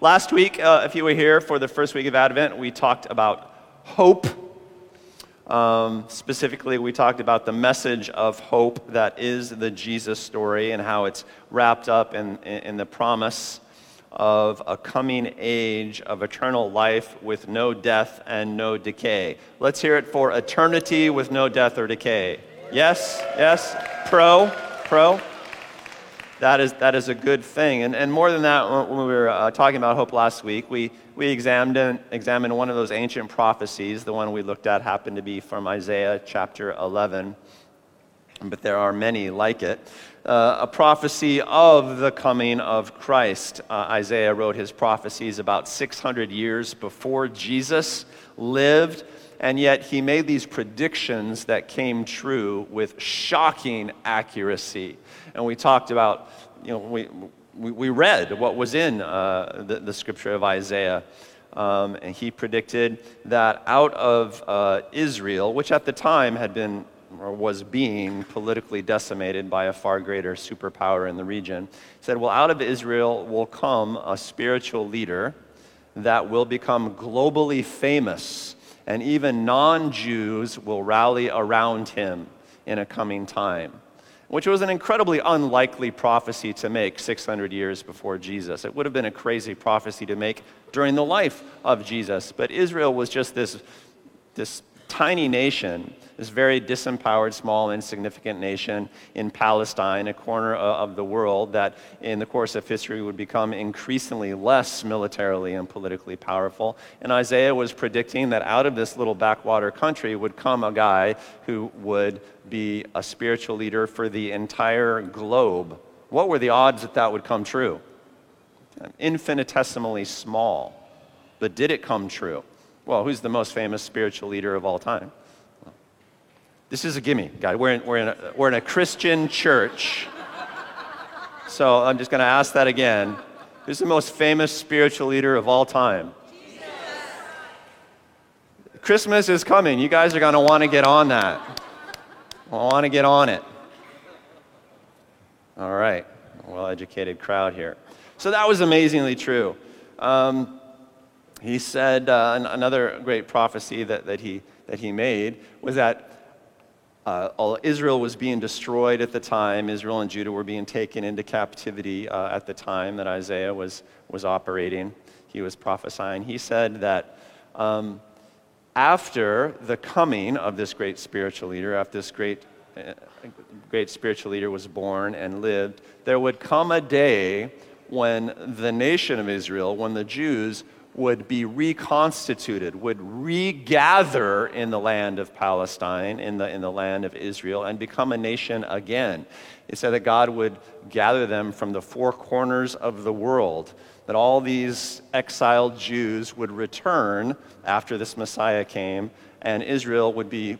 Last week, uh, if you were here for the first week of Advent, we talked about hope. Um, specifically, we talked about the message of hope that is the Jesus story and how it's wrapped up in, in, in the promise of a coming age of eternal life with no death and no decay. Let's hear it for eternity with no death or decay. Yes, yes, pro, pro. That is, that is a good thing. And, and more than that, when we were uh, talking about hope last week, we, we examined, examined one of those ancient prophecies. The one we looked at happened to be from Isaiah chapter 11, but there are many like it. Uh, a prophecy of the coming of Christ. Uh, Isaiah wrote his prophecies about 600 years before Jesus lived and yet he made these predictions that came true with shocking accuracy. And we talked about, you know, we, we, we read what was in uh, the, the, scripture of Isaiah. Um, and he predicted that out of uh, Israel, which at the time had been or was being politically decimated by a far greater superpower in the region, said, Well, out of Israel will come a spiritual leader that will become globally famous and even non Jews will rally around him in a coming time, which was an incredibly unlikely prophecy to make 600 years before Jesus. It would have been a crazy prophecy to make during the life of Jesus, but Israel was just this, this tiny nation this very disempowered, small, insignificant nation in Palestine, a corner of the world that in the course of history would become increasingly less militarily and politically powerful. And Isaiah was predicting that out of this little backwater country would come a guy who would be a spiritual leader for the entire globe. What were the odds that that would come true? Infinitesimally small. But did it come true? Well, who's the most famous spiritual leader of all time? This is a gimme, guys. We're in, we're in, a, we're in a Christian church. So I'm just going to ask that again. Who's the most famous spiritual leader of all time? Jesus. Christmas is coming. You guys are going to want to get on that. I want to get on it. All right. Well educated crowd here. So that was amazingly true. Um, he said uh, another great prophecy that, that, he, that he made was that uh, all, Israel was being destroyed at the time. Israel and Judah were being taken into captivity uh, at the time that Isaiah was, was operating. He was prophesying. He said that um, after the coming of this great spiritual leader, after this great, uh, great spiritual leader was born and lived, there would come a day when the nation of Israel, when the Jews, would be reconstituted, would regather in the land of Palestine, in the, in the land of Israel, and become a nation again. It said that God would gather them from the four corners of the world, that all these exiled Jews would return after this Messiah came, and Israel would be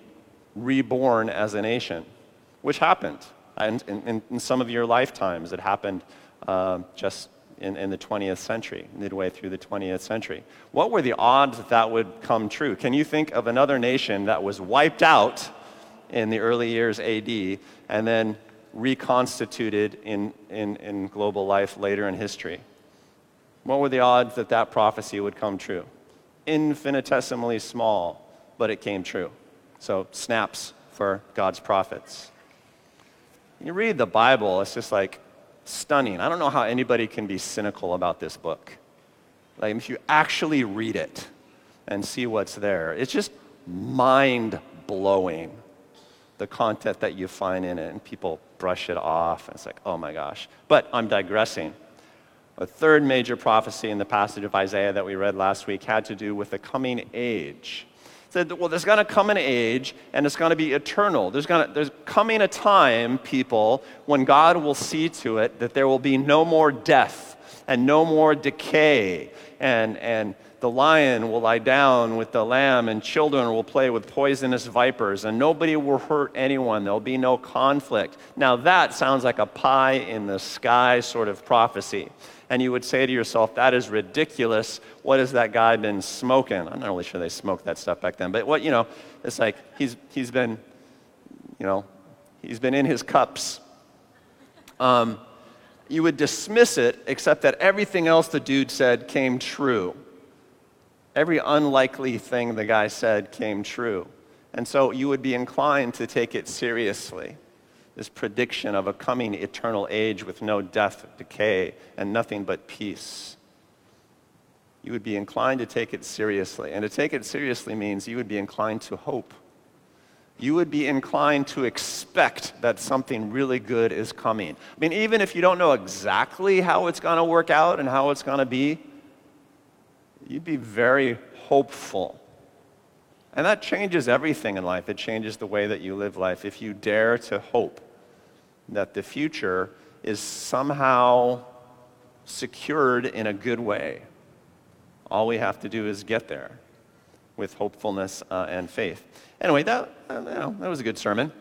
reborn as a nation, which happened. And in, in some of your lifetimes, it happened uh, just in, in, the 20th century, midway through the 20th century. What were the odds that that would come true? Can you think of another nation that was wiped out in the early years AD and then reconstituted in, in, in global life later in history? What were the odds that that prophecy would come true? Infinitesimally small, but it came true. So, snaps for God's prophets. You read the Bible, it's just like, stunning. I don't know how anybody can be cynical about this book. Like, if you actually read it and see what's there, it's just mind blowing the content that you find in it, and people brush it off. And it's like, oh my gosh. But I'm digressing. A third major prophecy in the passage of Isaiah that we read last week had to do with the coming age said, well, there's going to come an age and it's going to be eternal. There's, to, there's coming a time, people, when God will see to it that there will be no more death and no more decay. And, and the lion will lie down with the lamb, and children will play with poisonous vipers, and nobody will hurt anyone. There'll be no conflict. Now, that sounds like a pie in the sky sort of prophecy and you would say to yourself, that is ridiculous. What has that guy been smoking? I'm not really sure they smoked that stuff back then, but what, you know, it's like he's, he's been, you know, he's been in his cups. Um, you would dismiss it, except that everything else the dude said came true. Every unlikely thing the guy said came true. And so you would be inclined to take it seriously. This prediction of a coming eternal age with no death, decay, and nothing but peace. You would be inclined to take it seriously. And to take it seriously means you would be inclined to hope you would be inclined to expect that something really good is coming. I mean, even if you don't know exactly how it's going to work out and how it's going to be, you'd be very hopeful. And that changes everything in life. It changes the way that you live life. If you dare to hope that the future is somehow secured in a good way, all we have to do is get there with hopefulness uh, and faith. Anyway, that, uh, you know, that was a good sermon,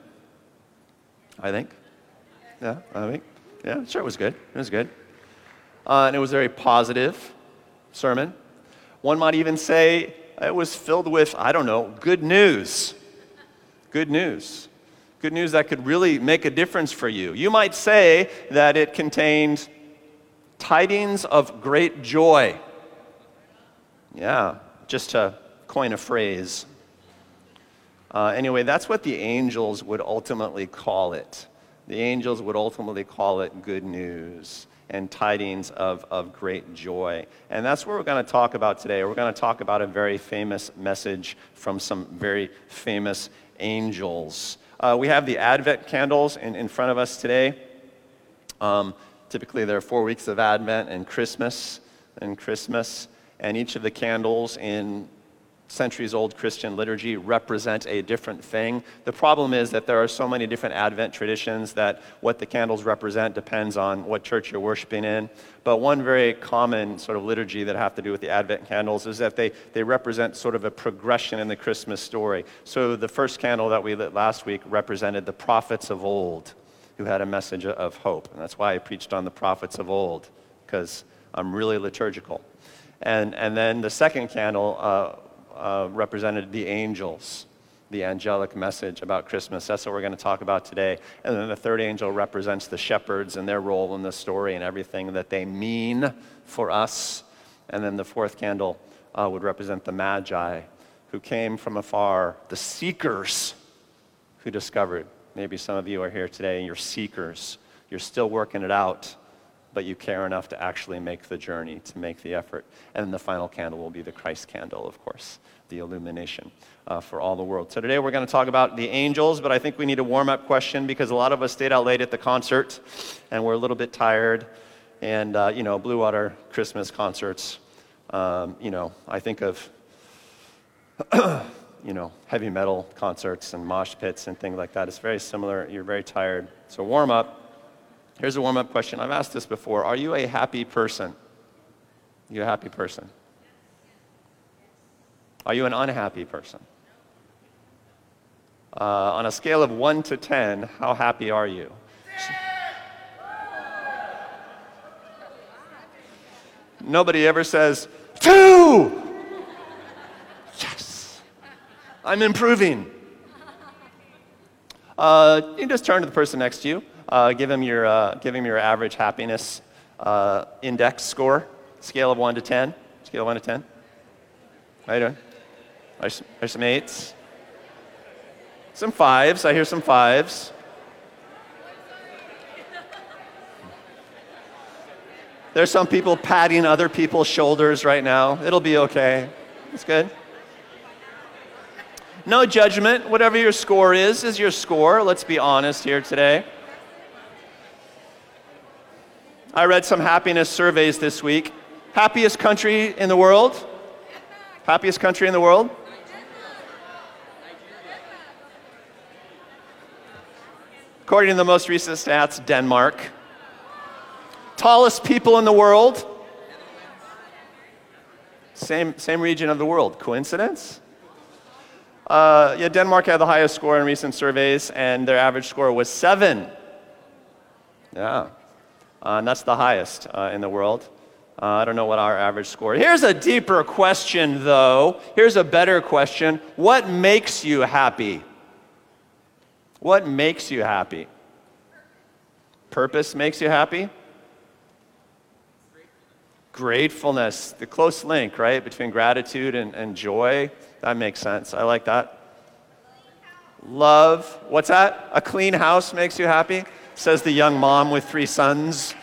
I think. Yeah, I think. Yeah, sure, it was good. It was good. Uh, and it was a very positive sermon. One might even say it was filled with, I don't know, good news. Good news. Good news that could really make a difference for you. You might say that it contained tidings of great joy. Yeah, just to coin a phrase. Uh, anyway, that's what the angels would ultimately call it. The angels would ultimately call it good news and tidings of, of great joy. And that's what we're going to talk about today. We're going to talk about a very famous message from some very famous angels. Uh, we have the Advent candles in, in front of us today. Um, typically, there are four weeks of Advent and Christmas and Christmas, and each of the candles in centuries old Christian liturgy represent a different thing. The problem is that there are so many different Advent traditions that what the candles represent depends on what church you're worshiping in. But one very common sort of liturgy that have to do with the Advent candles is that they, they represent sort of a progression in the Christmas story. So the first candle that we lit last week represented the prophets of old who had a message of hope. And that's why I preached on the prophets of old, because I'm really liturgical. And, and then the second candle uh, uh, represented the angels, the angelic message about Christmas. That's what we're going to talk about today. And then the third angel represents the shepherds and their role in the story and everything that they mean for us. And then the fourth candle uh, would represent the magi who came from afar, the seekers who discovered. Maybe some of you are here today and you're seekers. You're still working it out but you care enough to actually make the journey, to make the effort. And then the final candle will be the Christ candle, of course, the illumination uh, for all the world. So today we're going to talk about the angels, but I think we need a warm up question because a lot of us stayed out late at the concert and we're a little bit tired. And, uh, you know, Blue Water Christmas concerts, um, you know, I think of. you know, heavy metal concerts and mosh pits and things like that. It's very similar. You're very tired. So warm up. Here's a warm up question. I've asked this before. Are you a happy person? You a happy person? Are you an unhappy person? Uh, on a scale of 1 to 10, how happy are you? Nobody ever says, two! Yes! I'm improving. Uh, you just turn to the person next to you uh, give, him your, uh, give him your average happiness uh, index score, scale of 1 to 10. Scale of 1 to 10. How you doing? There's, some eights. Some fives. I hear some fives. There's some people patting other people's shoulders right now. It'll be okay. It's good. No judgment. Whatever your score is, is your score. Let's be honest here today. I read some happiness surveys this week. Happiest country in the world? Happiest country in the world? According to the most recent stats, Denmark. Tallest people in the world? Same, same region of the world. Coincidence? Uh, yeah, Denmark had the highest score in recent surveys, and their average score was seven. Yeah. Uh, and that's the highest uh, in the world. Uh, I don't know what our average score. Here's a deeper question, though. Here's a better question. What makes you happy? What makes you happy? Purpose makes you happy? Gratefulness, the close link, right, between gratitude and, and joy. That makes sense. I like that. Love, what's that? A clean house makes you happy? Says the young mom with three sons.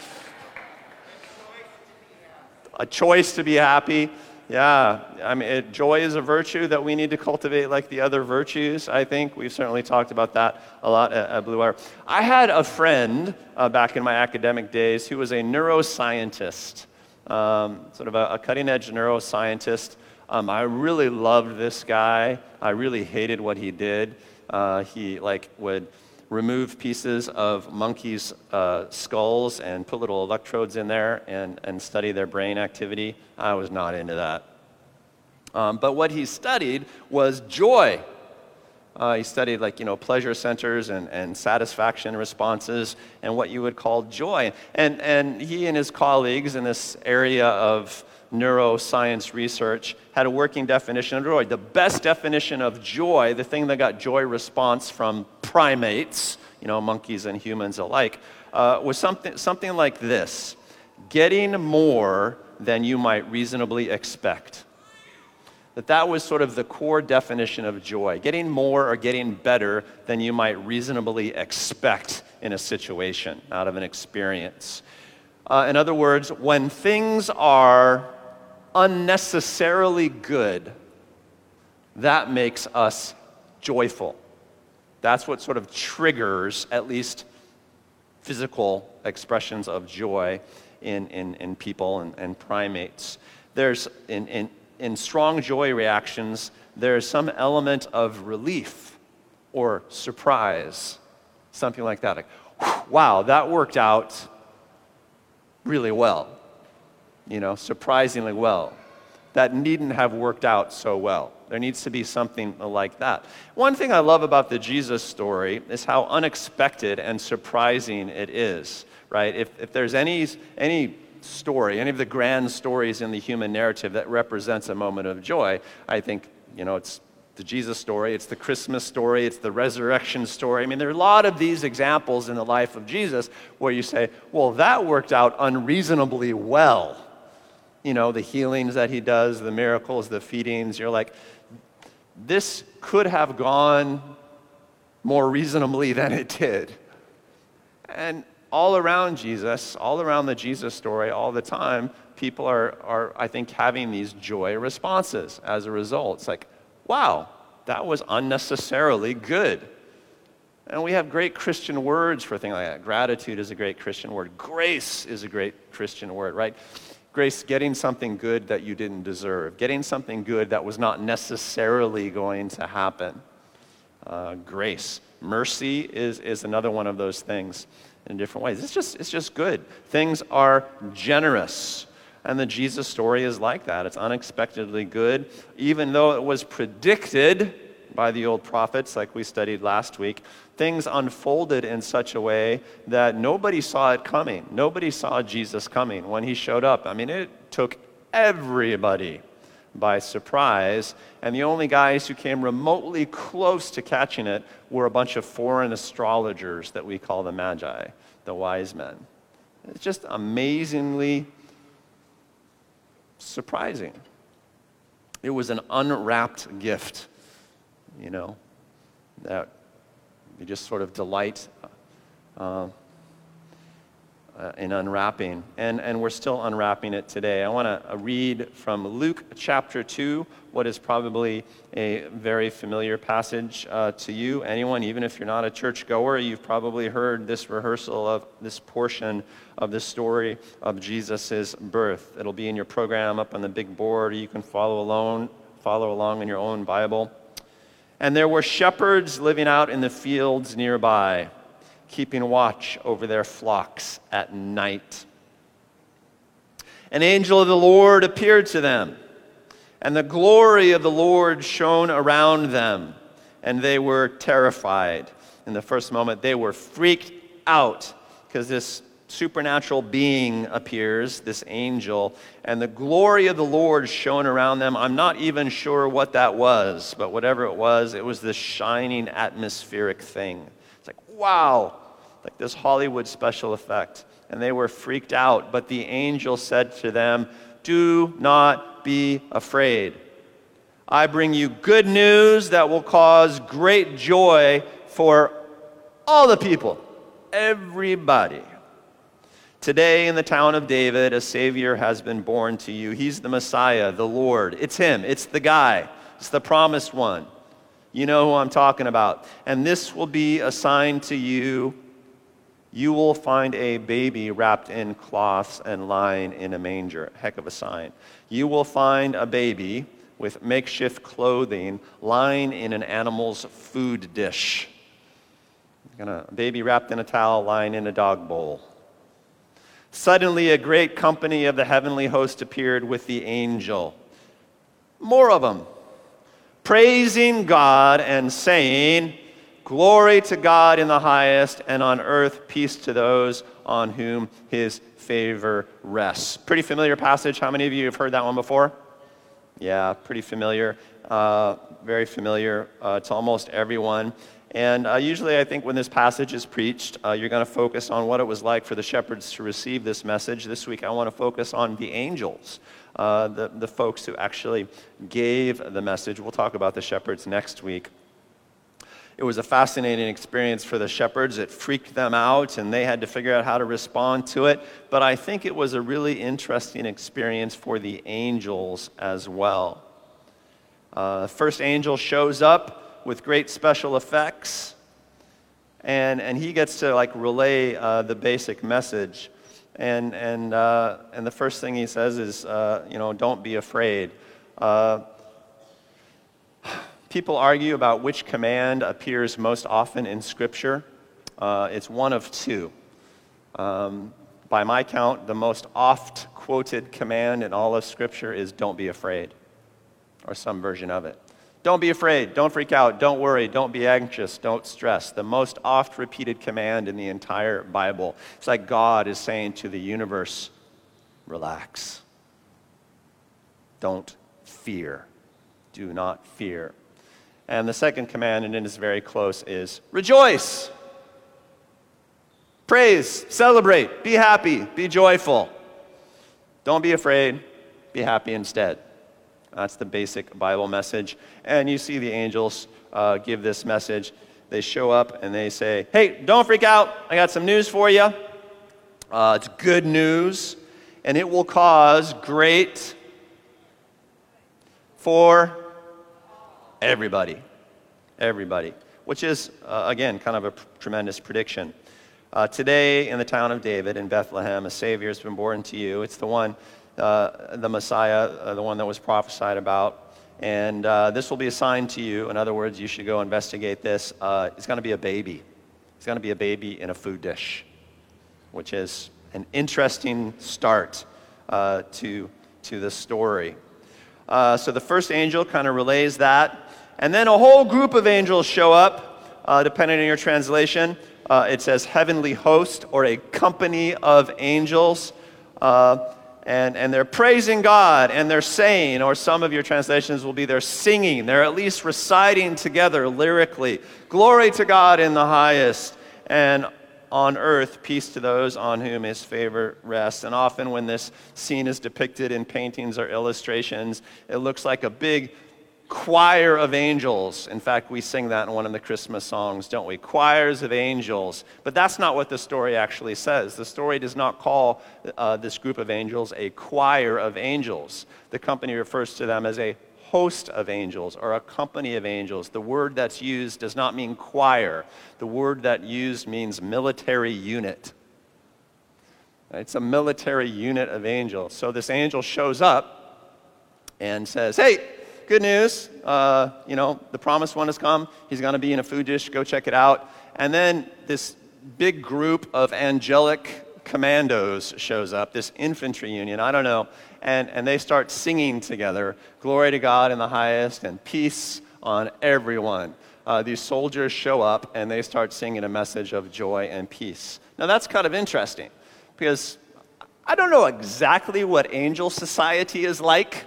A choice to be happy. Yeah, I mean, it, joy is a virtue that we need to cultivate like the other virtues, I think. We've certainly talked about that a lot at, at Blue Wire. I had a friend uh, back in my academic days who was a neuroscientist, um, sort of a, a cutting edge neuroscientist. Um, I really loved this guy. I really hated what he did. Uh, he like would remove pieces of monkeys' uh, skulls and put little electrodes in there and, and study their brain activity. I was not into that. Um, but what he studied was joy. Uh, he studied like you know pleasure centers and, and satisfaction responses and what you would call joy. And, and he and his colleagues in this area of neuroscience research had a working definition of joy. The best definition of joy, the thing that got joy response from primates, you know, monkeys and humans alike, uh, was something, something like this getting more than you might reasonably expect. That that was sort of the core definition of joy, getting more or getting better than you might reasonably expect in a situation, out of an experience. Uh, in other words, when things are unnecessarily good, that makes us joyful. That's what sort of triggers at least physical expressions of joy in, in, in people and, and primates. There's, in, in, in strong joy reactions, there's some element of relief or surprise, something like that. Like, wow, that worked out really well you know, surprisingly well. That needn't have worked out so well. There needs to be something like that. One thing I love about the Jesus story is how unexpected and surprising it is, right? If, if there's any, any story, any of the grand stories in the human narrative that represents a moment of joy, I think, you know, it's the Jesus story, it's the Christmas story, it's the resurrection story. I mean, there are a lot of these examples in the life of Jesus where you say, well, that worked out unreasonably well you know, the healings that he does, the miracles, the feedings, you're like, this could have gone more reasonably than it did. And all around Jesus, all around the Jesus story, all the time, people are, are, I think, having these joy responses as a result. It's like, wow, that was unnecessarily good. And we have great Christian words for things like that. Gratitude is a great Christian word. Grace is a great Christian word, right? Grace, getting something good that you didn't deserve, getting something good that was not necessarily going to happen. Uh, grace. Mercy is, is another one of those things in different ways. It's just, it's just good. Things are generous. And the Jesus story is like that. It's unexpectedly good, even though it was predicted by the old prophets, like we studied last week, things unfolded in such a way that nobody saw it coming. Nobody saw Jesus coming when he showed up. I mean, it took everybody by surprise, and the only guys who came remotely close to catching it were a bunch of foreign astrologers that we call the Magi, the wise men. It's just amazingly surprising. It was an unwrapped gift you know, that we just sort of delight uh, uh, in unwrapping. And, and we're still unwrapping it today. I want to uh, read from Luke chapter 2, what is probably a very familiar passage uh, to you. Anyone, even if you're not a churchgoer, you've probably heard this rehearsal of this portion of the story of Jesus' birth. It'll be in your program up on the big board, or you can follow along, follow along in your own Bible. And there were shepherds living out in the fields nearby, keeping watch over their flocks at night. An angel of the Lord appeared to them, and the glory of the Lord shone around them, and they were terrified. In the first moment, they were freaked out because this supernatural being appears, this angel, and the glory of the Lord shone around them. I'm not even sure what that was, but whatever it was, it was this shining atmospheric thing. It's like, wow, like this Hollywood special effect. and they were freaked out. But the angel said to them, Do not be afraid. I bring you good news that will cause great joy for all the people, everybody. Today, in the town of David, a Savior has been born to you. He's the Messiah, the Lord. It's Him, it's the guy, it's the promised one. You know who I'm talking about. And this will be a sign to you. You will find a baby wrapped in cloths and lying in a manger. Heck of a sign. You will find a baby with makeshift clothing lying in an animal's food dish. A baby wrapped in a towel lying in a dog bowl. Suddenly, a great company of the heavenly host appeared with the angel. More of them. Praising God and saying, Glory to God in the highest, and on earth peace to those on whom his favor rests. Pretty familiar passage. How many of you have heard that one before? Yeah, pretty familiar. Uh, very familiar uh, to almost everyone. And uh, usually, I think when this passage is preached, uh, you're going to focus on what it was like for the shepherds to receive this message. This week, I want to focus on the angels, uh, the, the folks who actually gave the message. We'll talk about the shepherds next week. It was a fascinating experience for the shepherds. It freaked them out, and they had to figure out how to respond to it. But I think it was a really interesting experience for the angels as well. Uh, first angel shows up with great special effects. And, and he gets to like relay uh, the basic message. And, and, uh, and the first thing he says is, uh, you know, don't be afraid. Uh, people argue about which command appears most often in Scripture. Uh, it's one of two. Um, by my count, the most oft quoted command in all of Scripture is don't be afraid, or some version of it. Don't be afraid. Don't freak out. Don't worry. Don't be anxious. Don't stress. The most oft repeated command in the entire Bible. It's like God is saying to the universe, relax. Don't fear. Do not fear. And the second command, and it is very close, is rejoice. Praise, celebrate, be happy, be joyful. Don't be afraid, be happy instead. That's the basic Bible message. And you see the angels uh, give this message. They show up and they say, Hey, don't freak out. I got some news for you. Uh, it's good news, and it will cause great for everybody. Everybody. Which is, uh, again, kind of a tremendous prediction. Uh, today, in the town of David, in Bethlehem, a Savior has been born to you. It's the one uh, the Messiah, uh, the one that was prophesied about. And uh, this will be a sign to you. In other words, you should go investigate this. Uh, it's going to be a baby. It's going to be a baby in a food dish, which is an interesting start uh, to, to the story. Uh, so the first angel kind of relays that. And then a whole group of angels show up, depending on your translation. it says heavenly host or a company of angels. Uh, and, and they're praising God and they're saying, or some of your translations will be they're singing, they're at least reciting together lyrically, Glory to God in the highest, and on earth, peace to those on whom his favor rests. And often, when this scene is depicted in paintings or illustrations, it looks like a big choir of angels. In fact, we sing that in one of the Christmas songs, don't we? Choirs of angels. But that's not what the story actually says. The story does not call uh, this group of angels a choir of angels. The company refers to them as a host of angels or a company of angels. The word that's used does not mean choir, the word that used means military unit. It's a military unit of angels. So this angel shows up and says, Hey, good news. Uh, you know, the promised one has come. He's going to be in a food dish. Go check it out. And then this big group of angelic commandos shows up, this infantry union, I don't know, and, and they start singing together Glory to God in the highest and peace on everyone. Uh, these soldiers show up and they start singing a message of joy and peace. Now, that's kind of interesting because I don't know exactly what angel society is like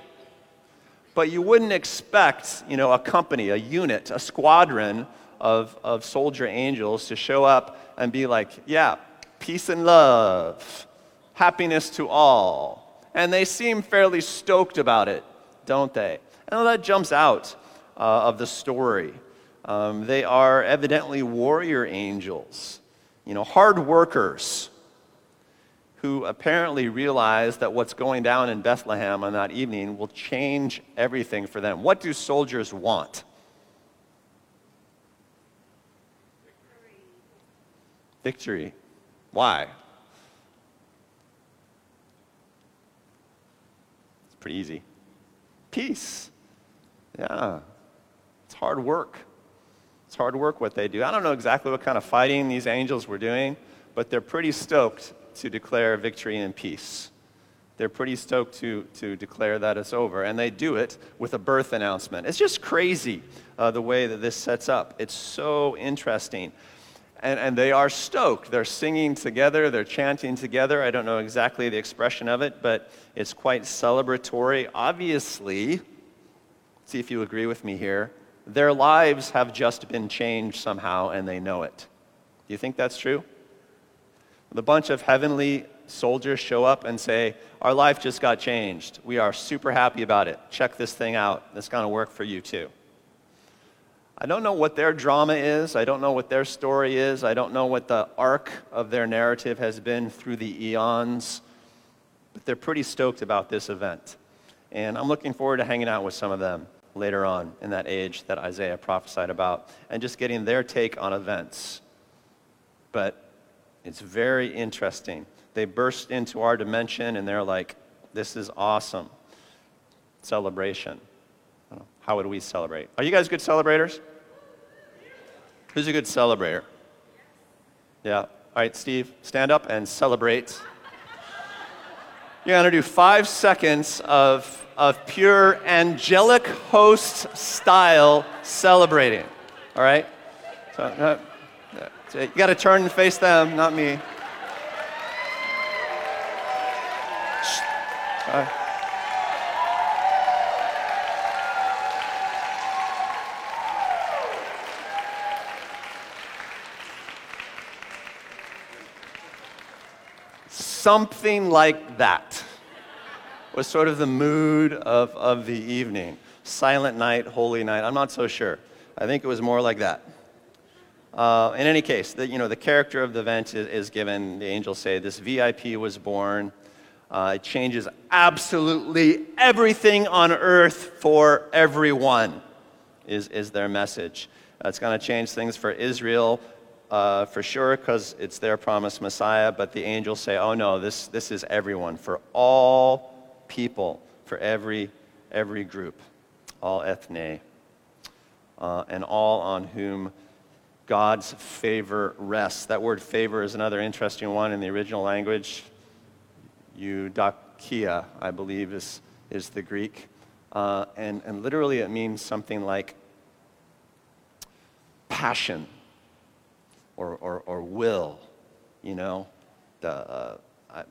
but you wouldn't expect, you know, a company, a unit, a squadron of, of soldier angels to show up and be like, yeah, peace and love, happiness to all. And they seem fairly stoked about it, don't they? And that jumps out uh, of the story. Um, they are evidently warrior angels, you know, hard workers who apparently realize that what's going down in Bethlehem on that evening will change everything for them. What do soldiers want? Victory. Victory. Why? It's pretty easy. Peace. Yeah. It's hard work. It's hard work what they do. I don't know exactly what kind of fighting these angels were doing, but they're pretty stoked to declare victory and peace. They're pretty stoked to, to declare that it's over. And they do it with a birth announcement. It's just crazy uh, the way that this sets up. It's so interesting. And, and they are stoked. They're singing together, they're chanting together. I don't know exactly the expression of it, but it's quite celebratory. Obviously, see if you agree with me here, their lives have just been changed somehow and they know it. Do you think that's true? The bunch of heavenly soldiers show up and say, Our life just got changed. We are super happy about it. Check this thing out. It's going to work for you too. I don't know what their drama is. I don't know what their story is. I don't know what the arc of their narrative has been through the eons. But they're pretty stoked about this event. And I'm looking forward to hanging out with some of them later on in that age that Isaiah prophesied about and just getting their take on events. But it's very interesting. They burst into our dimension and they're like, this is awesome. Celebration. How would we celebrate? Are you guys good celebrators? Who's a good celebrator? Yeah. All right, Steve, stand up and celebrate. You're going to do five seconds of, of pure angelic host style celebrating. All right? So, uh, you got to turn and face them, not me. Something like that was sort of the mood of, of the evening. Silent night, holy night. I'm not so sure. I think it was more like that. Uh, in any case, the, you know, the character of the event is, is given. The angels say, This VIP was born. Uh, it changes absolutely everything on earth for everyone, is, is their message. Uh, it's going to change things for Israel uh, for sure because it's their promised Messiah, but the angels say, oh no, this, this is everyone, for all people, for every, every group, all ethne, uh, and all on whom God's favor rests. That word favor is another interesting one in the original language. Eudokia, I believe, is, is the Greek. Uh, and, and literally it means something like passion or, or, or will, you know. The, uh, I,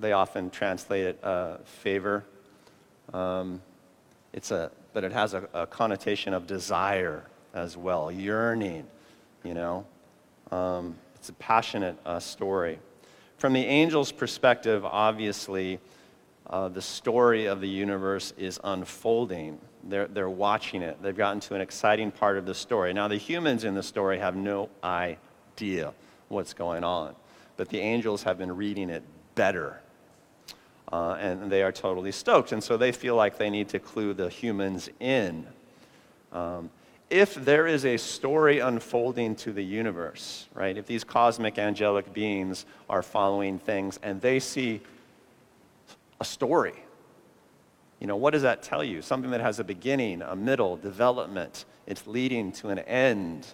they often translate it uh, favor. Um, it's a, but it has a, a connotation of desire as well, yearning you know? Um, it's a passionate uh, story. From the angel's perspective, obviously, uh, the story of the universe is unfolding. They're, they're watching it. They've gotten to an exciting part of the story. Now, the humans in the story have no idea what's going on, but the angels have been reading it better. Uh, and they are totally stoked. And so they feel like they need to clue the humans in. Um, if there is a story unfolding to the universe, right, if these cosmic angelic beings are following things and they see a story, you know, what does that tell you? Something that has a beginning, a middle, development, it's leading to an end.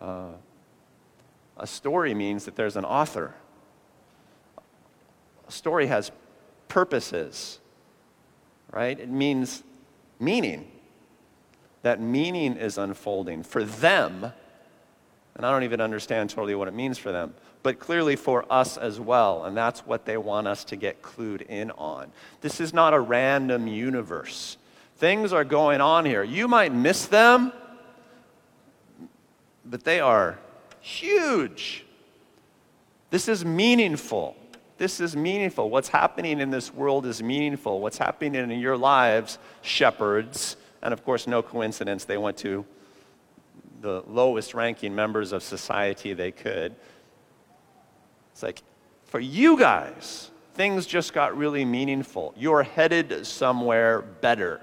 Uh, a story means that there's an author. A story has purposes, right? It means meaning that meaning is unfolding for them. And I don't even understand totally what it means for them, but clearly for us as well. And that's what they want us to get clued in on. This is not a random universe. Things are going on here. You might miss them, but they are huge. This is meaningful. This is meaningful. What's happening in this world is meaningful. What's happening in your lives, shepherds, and of course, no coincidence, they went to the lowest ranking members of society they could. It's like, for you guys, things just got really meaningful. You're headed somewhere better.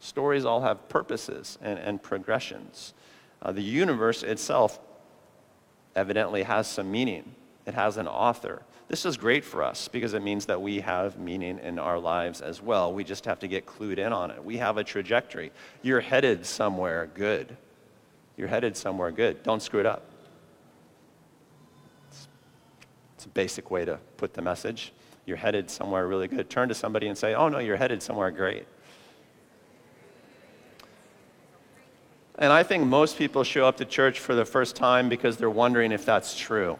Stories all have purposes and, and progressions. Uh, the universe itself evidently has some meaning, it has an author. This is great for us because it means that we have meaning in our lives as well. We just have to get clued in on it. We have a trajectory. You're headed somewhere good. You're headed somewhere good. Don't screw it up. It's, it's a basic way to put the message. You're headed somewhere really good. Turn to somebody and say, Oh, no, you're headed somewhere great. And I think most people show up to church for the first time because they're wondering if that's true.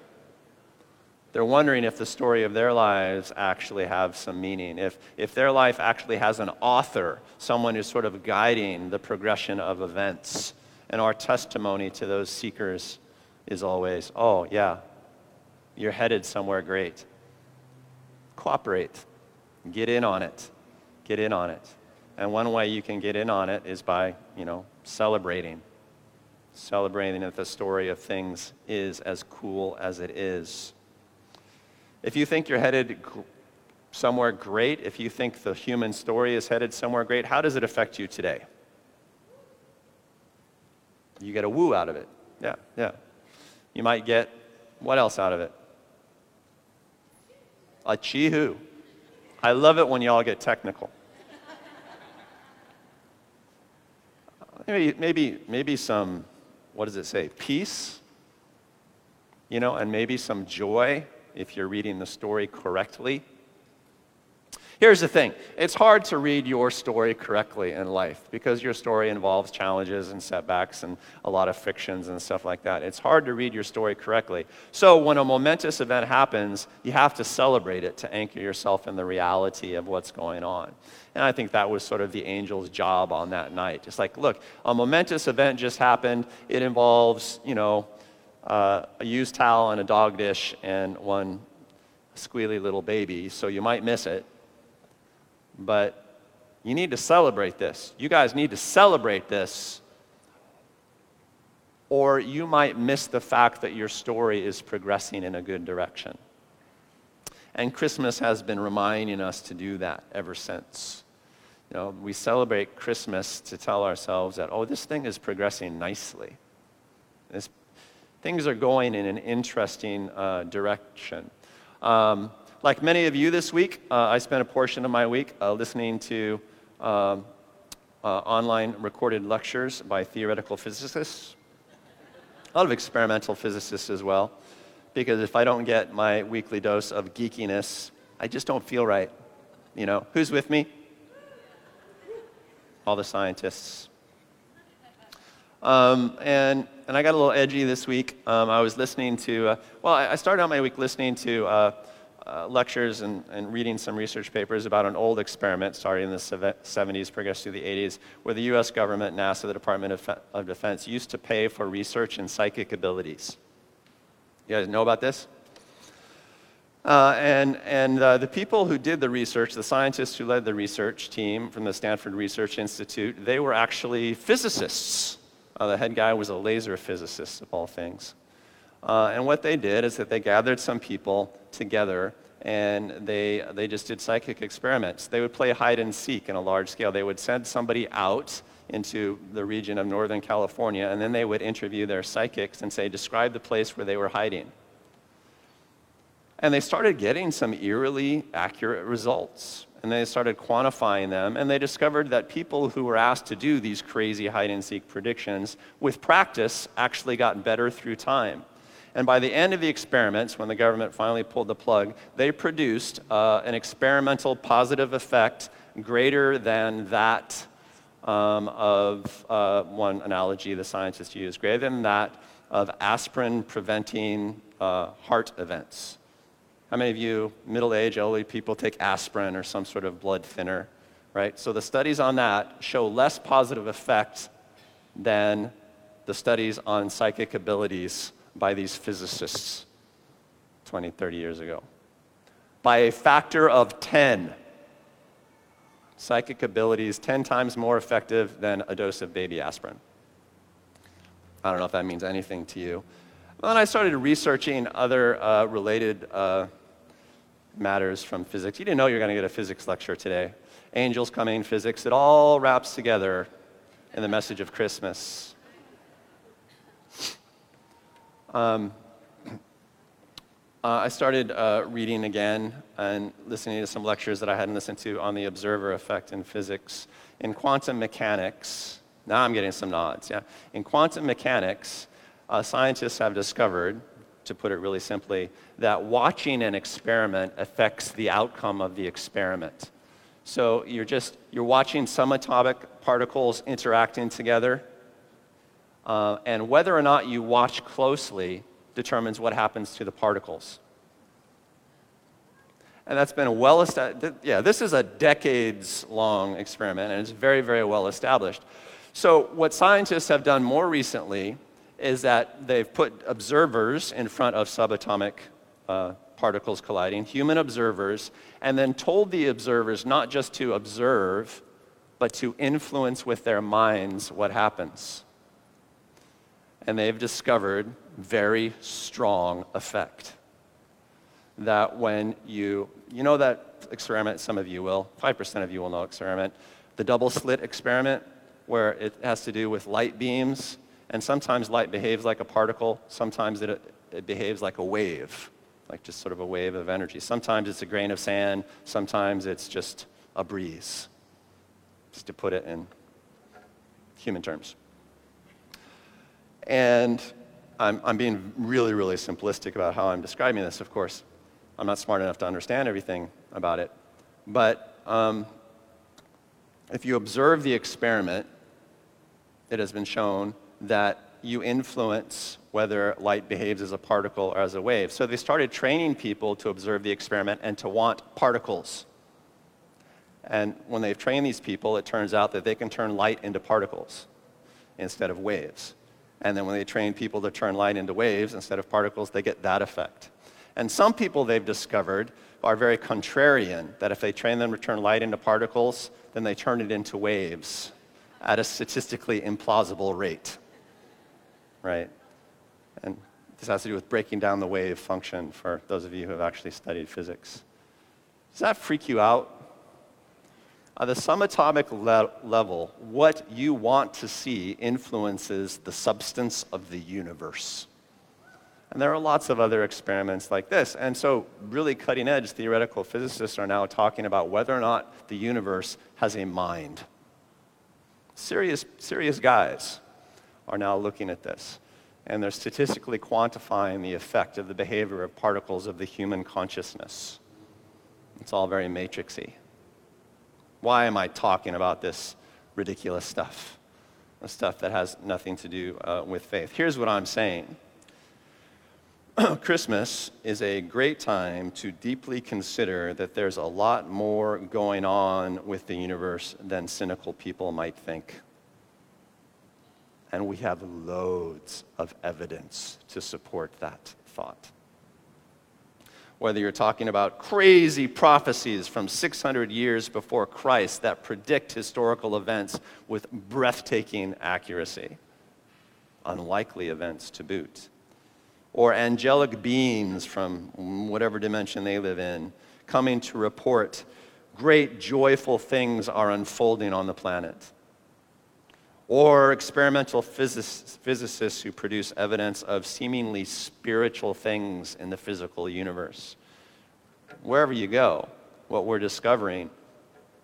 They're wondering if the story of their lives actually have some meaning, if, if their life actually has an author, someone who's sort of guiding the progression of events. And our testimony to those seekers is always, oh, yeah, you're headed somewhere great. Cooperate, get in on it, get in on it. And one way you can get in on it is by, you know, celebrating. Celebrating that the story of things is as cool as it is. If you think you're headed somewhere great, if you think the human story is headed somewhere great, how does it affect you today? You get a woo out of it. Yeah, yeah. You might get what else out of it? A chee I love it when y'all get technical. Maybe, maybe, maybe some, what does it say? Peace, you know, and maybe some joy if you're reading the story correctly. Here's the thing it's hard to read your story correctly in life because your story involves challenges and setbacks and a lot of fictions and stuff like that. It's hard to read your story correctly. So, when a momentous event happens, you have to celebrate it to anchor yourself in the reality of what's going on. And I think that was sort of the angel's job on that night. It's like, look, a momentous event just happened. It involves, you know, uh, a used towel and a dog dish and one squealy little baby, so you might miss it. But you need to celebrate this. You guys need to celebrate this, or you might miss the fact that your story is progressing in a good direction. And Christmas has been reminding us to do that ever since. You know, we celebrate Christmas to tell ourselves that, oh, this thing is progressing nicely. This, things are going in an interesting uh, direction. Um, like many of you this week, uh, I spent a portion of my week uh, listening to um, uh, online recorded lectures by theoretical physicists, a lot of experimental physicists as well, because if I don't get my weekly dose of geekiness, I just don't feel right. You know, who's with me? All the scientists. Um, and, and I got a little edgy this week. Um, I was listening to, uh, well, I, started out my week listening to uh, uh, lectures and, and, reading some research papers about an old experiment starting in the 70s, progressed through the 80s, where the US government, NASA, the Department of, Fe- of Defense used to pay for research in psychic abilities. You guys know about this? Uh, and and uh, the people who did the research, the scientists who led the research team from the Stanford Research Institute, they were actually physicists. Uh, the head guy was a laser physicist, of all things. Uh, and what they did is that they gathered some people together and they, they just did psychic experiments. They would play hide and seek in a large scale. They would send somebody out into the region of Northern California, and then they would interview their psychics and say, Describe the place where they were hiding. And they started getting some eerily accurate results. And they started quantifying them, and they discovered that people who were asked to do these crazy hide and seek predictions, with practice, actually got better through time. And by the end of the experiments, when the government finally pulled the plug, they produced uh, an experimental positive effect greater than that um, of uh, one analogy the scientists used, greater than that of aspirin preventing uh, heart events. How many of you, middle aged, elderly people, take aspirin or some sort of blood thinner, right? So the studies on that show less positive effects than the studies on psychic abilities by these physicists. 20, 30 years ago. By a factor of 10. Psychic abilities 10 times more effective than a dose of baby aspirin. I don't know if that means anything to you. then I started researching other uh, related uh, matters from physics. You didn't know you were going to get a physics lecture today. Angels coming, physics, it all wraps together in the message of Christmas. Um, uh, I started uh, reading again and listening to some lectures that I hadn't listened to on the observer effect in physics. In quantum mechanics, now I'm getting some nods, yeah. In quantum mechanics, uh, scientists have discovered, to put it really simply, that watching an experiment affects the outcome of the experiment. So you're just you're watching some atomic particles interacting together, uh, and whether or not you watch closely determines what happens to the particles. And that's been well established, yeah, this is a decades long experiment, and it's very, very well established. So, what scientists have done more recently is that they've put observers in front of subatomic uh, particles colliding, human observers, and then told the observers not just to observe, but to influence with their minds what happens. And they've discovered very strong effect. That when you, you know that experiment, some of you will, 5% of you will know experiment, the double slit experiment, where it has to do with light beams, and sometimes light behaves like a particle, sometimes it, it behaves like a wave, like just sort of a wave of energy. Sometimes it's a grain of sand, sometimes it's just a breeze, just to put it in human terms. And I'm, I'm being really, really simplistic about how I'm describing this, of course. I'm not smart enough to understand everything about it. But um, if you observe the experiment, it has been shown that you influence whether light behaves as a particle or as a wave. So they started training people to observe the experiment and to want particles. And when they've trained these people, it turns out that they can turn light into particles instead of waves. And then when they train people to turn light into waves instead of particles, they get that effect. And some people they've discovered are very contrarian, that if they train them to turn light into particles, then they turn it into waves at a statistically implausible rate. Right? And this has to do with breaking down the wave function for those of you who have actually studied physics. Does that freak you out? On the subatomic le- level, what you want to see influences the substance of the universe. And there are lots of other experiments like this. And so, really cutting edge theoretical physicists are now talking about whether or not the universe has a mind. Serious, serious guys are now looking at this. And they're statistically quantifying the effect of the behavior of particles of the human consciousness. It's all very matrixy. Why am I talking about this ridiculous stuff? The stuff that has nothing to do uh, with faith. Here's what I'm saying Christmas is a great time to deeply consider that there's a lot more going on with the universe than cynical people might think. And we have loads of evidence to support that thought. Whether you're talking about crazy prophecies from 600 years before Christ that predict historical events with breathtaking accuracy, unlikely events to boot, or angelic beings from whatever dimension they live in coming to report great joyful things are unfolding on the planet or experimental physicists, physicists who produce evidence of seemingly spiritual things in the physical universe. Wherever you go, what we're discovering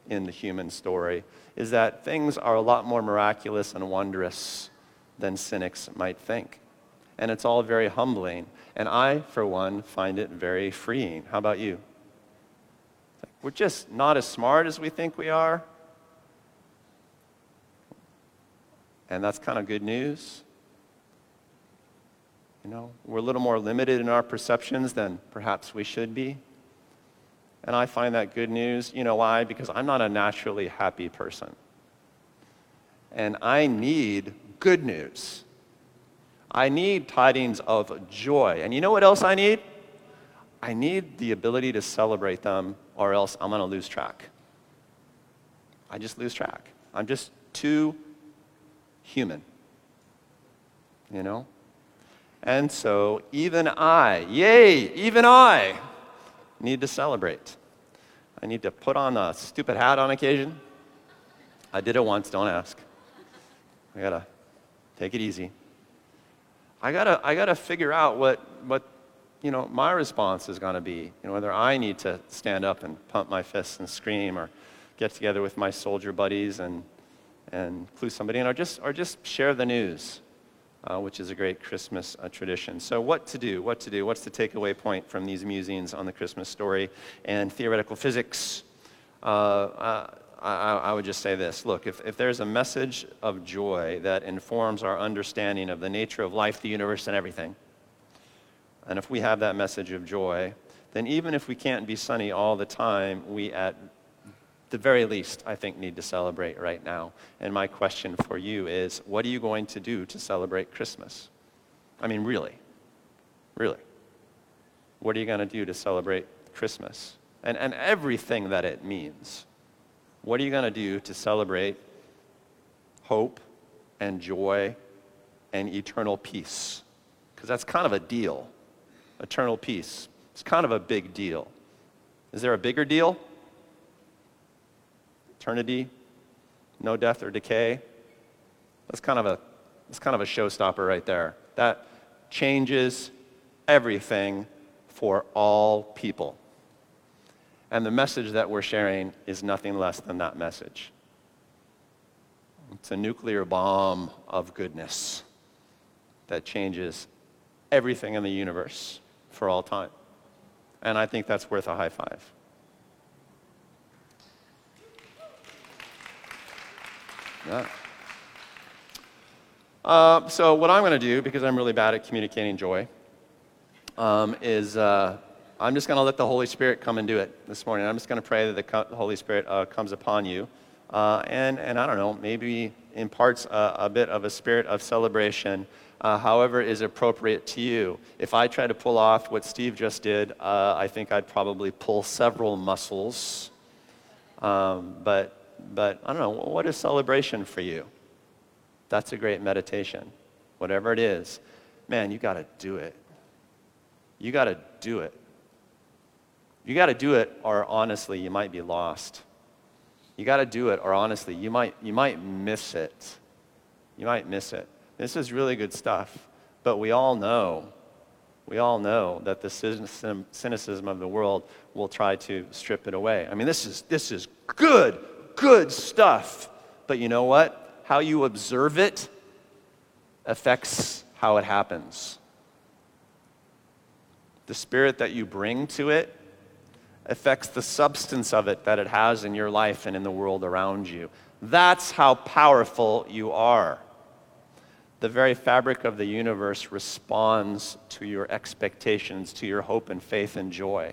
in the human story is that things are a lot more miraculous and wondrous than cynics might think. And it's all very humbling. And I, for one, find it very freeing. How about you? We're just not as smart as we think we are. And that's kind of good news. You know, we're a little more limited in our perceptions than perhaps we should be. And I find that good news. You know why? Because I'm not a naturally happy person. And I need good news. I need tidings of joy. And you know what else I need? I need the ability to celebrate them, or else I'm going to lose track. I just lose track. I'm just too human. You know? And so even I, yay, even I need to celebrate. I need to put on a stupid hat on occasion. I did it once, don't ask. I gotta take it easy. I gotta, I gotta figure out what, what you know, my response is gonna be. You know, whether I need to stand up and pump my fists and scream or get together with my soldier buddies and, and clue somebody in or just, or just share the news. Uh, which is a great Christmas uh, tradition. So, what to do? What to do? What's the takeaway point from these musings on the Christmas story and theoretical physics? Uh, I, I, would just say this look, if, if there's a message of joy that informs our understanding of the nature of life, the universe, and everything, and if we have that message of joy, then even if we can't be sunny all the time, we at the very least, I think, need to celebrate right now. And my question for you is what are you going to do to celebrate Christmas? I mean, really, really. What are you going to do to celebrate Christmas? And, and everything that it means. What are you going to do to celebrate hope and joy and eternal peace? Because that's kind of a deal. Eternal peace. It's kind of a big deal. Is there a bigger deal? Eternity, no death or decay. That's kind of a, that's kind of a showstopper right there. That changes everything for all people. And the message that we're sharing is nothing less than that message. It's a nuclear bomb of goodness that changes everything in the universe for all time. And I think that's worth a high five. Yeah. Uh, so, what I'm going to do, because I'm really bad at communicating joy, um, is uh, I'm just going to let the Holy Spirit come and do it this morning. I'm just going to pray that the Holy Spirit uh, comes upon you. Uh, and, and I don't know, maybe imparts a, a bit of a spirit of celebration, uh, however is appropriate to you. If I try to pull off what Steve just did, uh, I think I'd probably pull several muscles. Um, but, but I don't know, what is celebration for you? That's a great meditation. Whatever it is, man, you got to do it. You got to do it. You got to do it, or honestly, you might be lost. You got to do it, or honestly, you might, you might miss it. You might miss it. This is really good stuff, but we all know, we all know that the cynicism of the world will try to strip it away. I mean, this is, this is good, good stuff. But you know what? How you observe it affects how it happens. The spirit that you bring to it affects the substance of it that it has in your life and in the world around you. That's how powerful you are. The very fabric of the universe responds to your expectations, to your hope and faith and joy.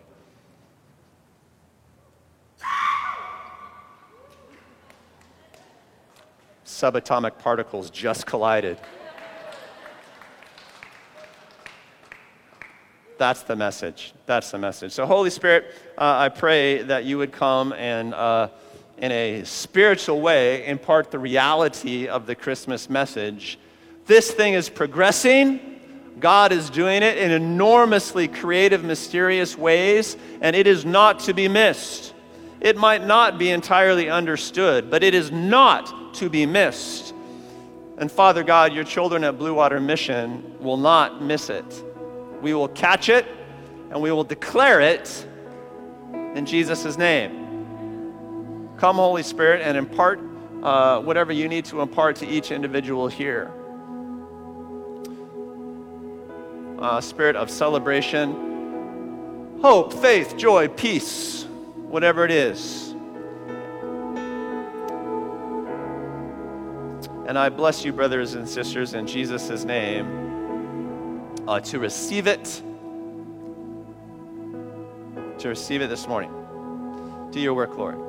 Subatomic particles just collided. That's the message. That's the message. So, Holy Spirit, uh, I pray that you would come and, uh, in a spiritual way, impart the reality of the Christmas message. This thing is progressing. God is doing it in enormously creative, mysterious ways, and it is not to be missed. It might not be entirely understood, but it is to be missed. And Father God, your children at Blue Water Mission will not miss it. We will catch it and we will declare it in Jesus' name. Come, Holy Spirit, and impart uh, whatever you need to impart to each individual here. Uh, spirit of celebration, hope, faith, joy, peace, whatever it is. And I bless you, brothers and sisters, in Jesus' name uh, to receive it, to receive it this morning. Do your work, Lord.